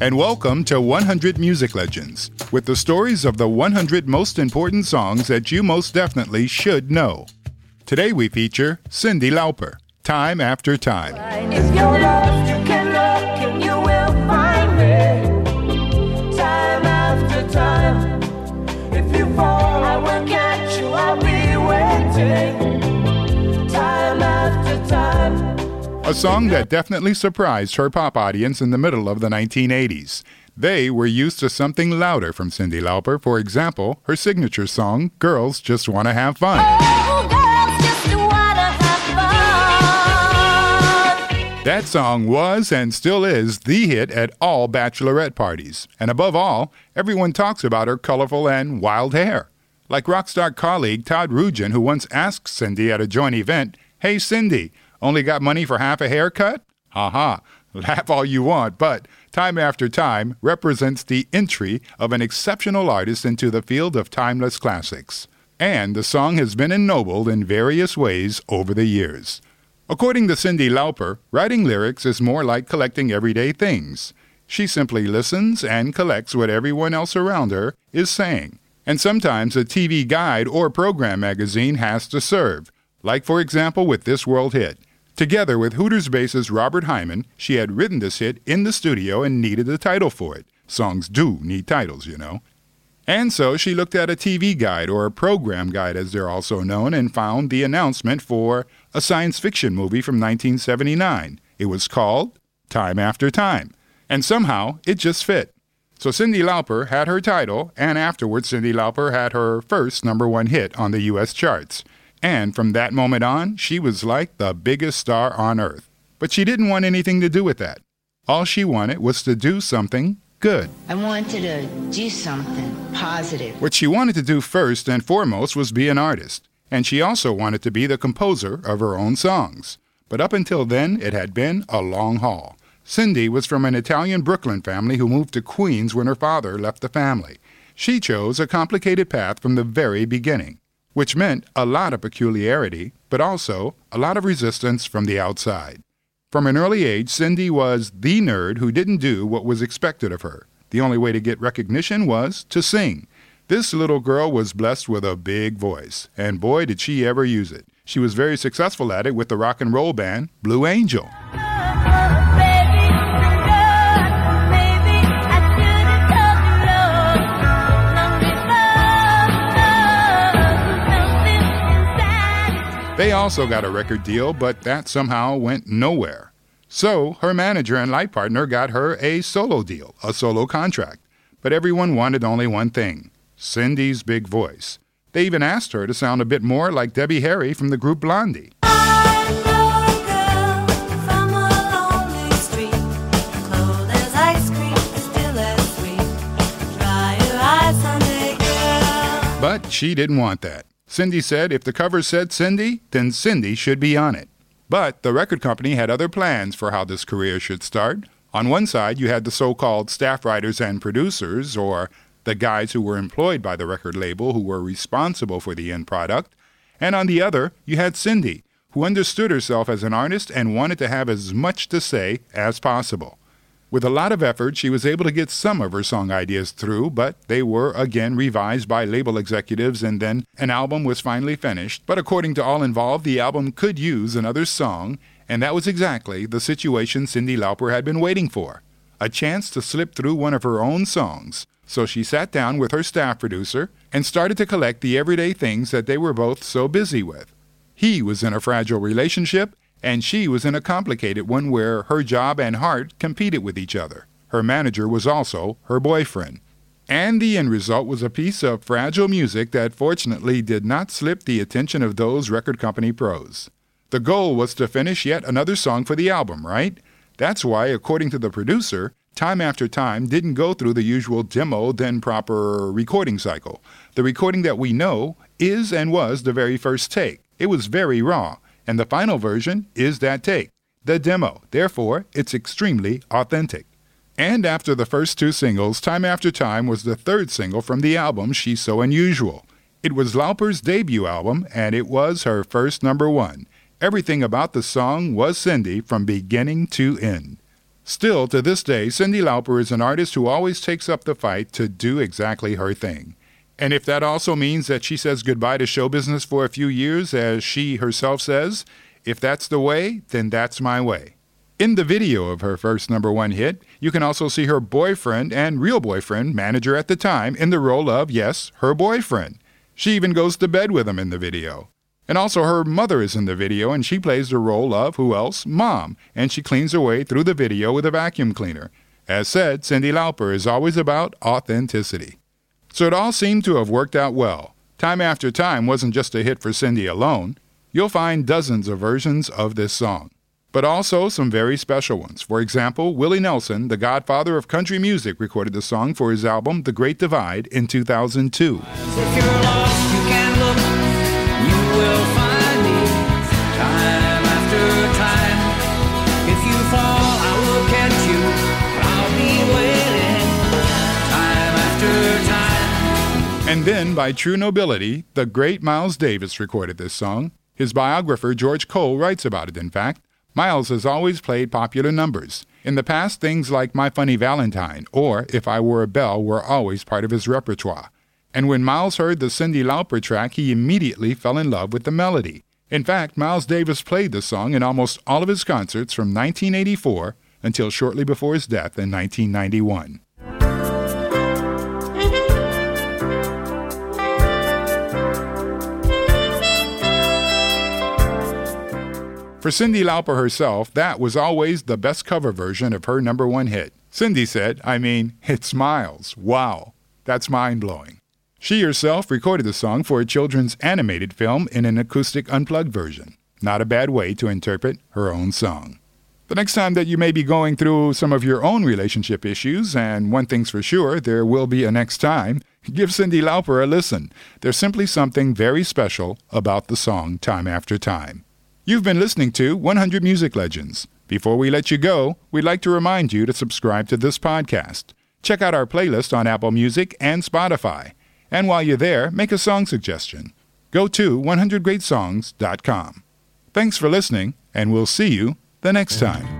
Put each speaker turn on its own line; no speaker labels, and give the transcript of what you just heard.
and welcome to 100 Music Legends, with the stories of the 100 most important songs that you most definitely should know. Today we feature Cyndi Lauper, Time After Time. A song that definitely surprised her pop audience in the middle of the 1980s. They were used to something louder from Cyndi Lauper. For example, her signature song, Girls Just Wanna Have Fun.
Oh, wanna have fun.
That song was and still is the hit at all bachelorette parties. And above all, everyone talks about her colorful and wild hair. Like rock star colleague Todd Rundgren, who once asked Cyndi at a joint event, Hey Cyndi, only got money for half a haircut? Ha ha. Laugh all you want, but Time After Time represents the entry of an exceptional artist into the field of timeless classics. And the song has been ennobled in various ways over the years. According to Cyndi Lauper, writing lyrics is more like collecting everyday things. She simply listens and collects what everyone else around her is saying. And sometimes a TV guide or program magazine has to serve, like for example with this world hit. Together with Hooters bassist Robert Hyman, she had written this hit in the studio and needed a title for it. Songs do need titles, you know. And so she looked at a TV guide, or a program guide as they're also known, and found the announcement for a science fiction movie from 1979. It was called Time After Time. And somehow it just fit. So Cyndi Lauper had her title, and afterwards Cyndi Lauper had her first number one hit on the US charts. And from that moment on, she was like the biggest star on earth. But she didn't want anything to do with that. All she wanted was to do something good.
I wanted to do something positive.
What she wanted to do first and foremost was be an artist. And she also wanted to be the composer of her own songs. But up until then, it had been a long haul. Cyndi was from an Italian Brooklyn family who moved to Queens when her father left the family. She chose a complicated path from the very beginning which meant a lot of peculiarity, but also a lot of resistance from the outside. From an early age, Cyndi was the nerd who didn't do what was expected of her. The only way to get recognition was to sing. This little girl was blessed with a big voice, and boy did she ever use it. She was very successful at it with the rock and roll band Blue Angel. They also got a record deal, but that somehow went nowhere. So her manager and life partner got her a solo deal, a solo contract. But everyone wanted only one thing Cyndi's big voice. They even asked her to sound a bit more like Debbie Harry from the group Blondie. But she didn't want that. Cyndi said if the cover said Cyndi, then Cyndi should be on it. But the record company had other plans for how this career should start. On one side, you had the so called staff writers and producers, or the guys who were employed by the record label who were responsible for the end product. And on the other, you had Cyndi, who understood herself as an artist and wanted to have as much to say as possible. With a lot of effort, she was able to get some of her song ideas through, but they were again revised by label executives, and then an album was finally finished. But according to all involved, the album could use another song, and that was exactly the situation Cyndi Lauper had been waiting for a chance to slip through one of her own songs. So she sat down with her staff producer and started to collect the everyday things that they were both so busy with. He was in a fragile relationship, and she was in a complicated one where her job and heart competed with each other. Her manager was also her boyfriend. And the end result was a piece of fragile music that fortunately did not slip the attention of those record company pros. The goal was to finish yet another song for the album, right? That's why, according to the producer, Time After Time didn't go through the usual demo, then proper recording cycle. The recording that we know is and was the very first take. It was very raw, and the final version is that take, the demo. Therefore, it's extremely authentic. And after the first two singles, Time After Time was the third single from the album She's So Unusual. It was Lauper's debut album, and it was her first number one. Everything about the song was Cyndi from beginning to end. Still, to this day, Cyndi Lauper is an artist who always takes up the fight to do exactly her thing. And if that also means that she says goodbye to show business for a few years, as she herself says, if that's the way, then that's my way. In the video of her first number one hit, you can also see her boyfriend and real boyfriend, manager at the time, in the role of, yes, her boyfriend. She even goes to bed with him in the video. And also, her mother is in the video, and she plays the role of, who else? Mom, and she cleans her way through the video with a vacuum cleaner. As said, Cyndi Lauper is always about authenticity. So it all seemed to have worked out well. Time After Time wasn't just a hit for Cyndi alone. You'll find dozens of versions of this song, but also some very special ones. For example, Willie Nelson, the godfather of country music, recorded the song for his album The Great Divide in 2002. And then, by true nobility, the great Miles Davis recorded this song. His biographer, George Cole, writes about it, in fact. Miles has always played popular numbers. In the past, things like My Funny Valentine or If I Were a Bell were always part of his repertoire. And when Miles heard the Cyndi Lauper track, he immediately fell in love with the melody. In fact, Miles Davis played the song in almost all of his concerts from 1984 until shortly before his death in 1991. For Cyndi Lauper herself, that was always the best cover version of her number one hit. Cyndi said, I mean, it's Miles. Wow. That's mind blowing. She herself recorded the song for a children's animated film in an acoustic unplugged version. Not a bad way to interpret her own song. The next time that you may be going through some of your own relationship issues, and one thing's for sure, there will be a next time, give Cyndi Lauper a listen. There's simply something very special about the song Time After Time. You've been listening to 100 Music Legends. Before we let you go, we'd like to remind you to subscribe to this podcast. Check out our playlist on Apple Music and Spotify. And while you're there, make a song suggestion. Go to 100greatsongs.com. Thanks for listening, and we'll see you the next time.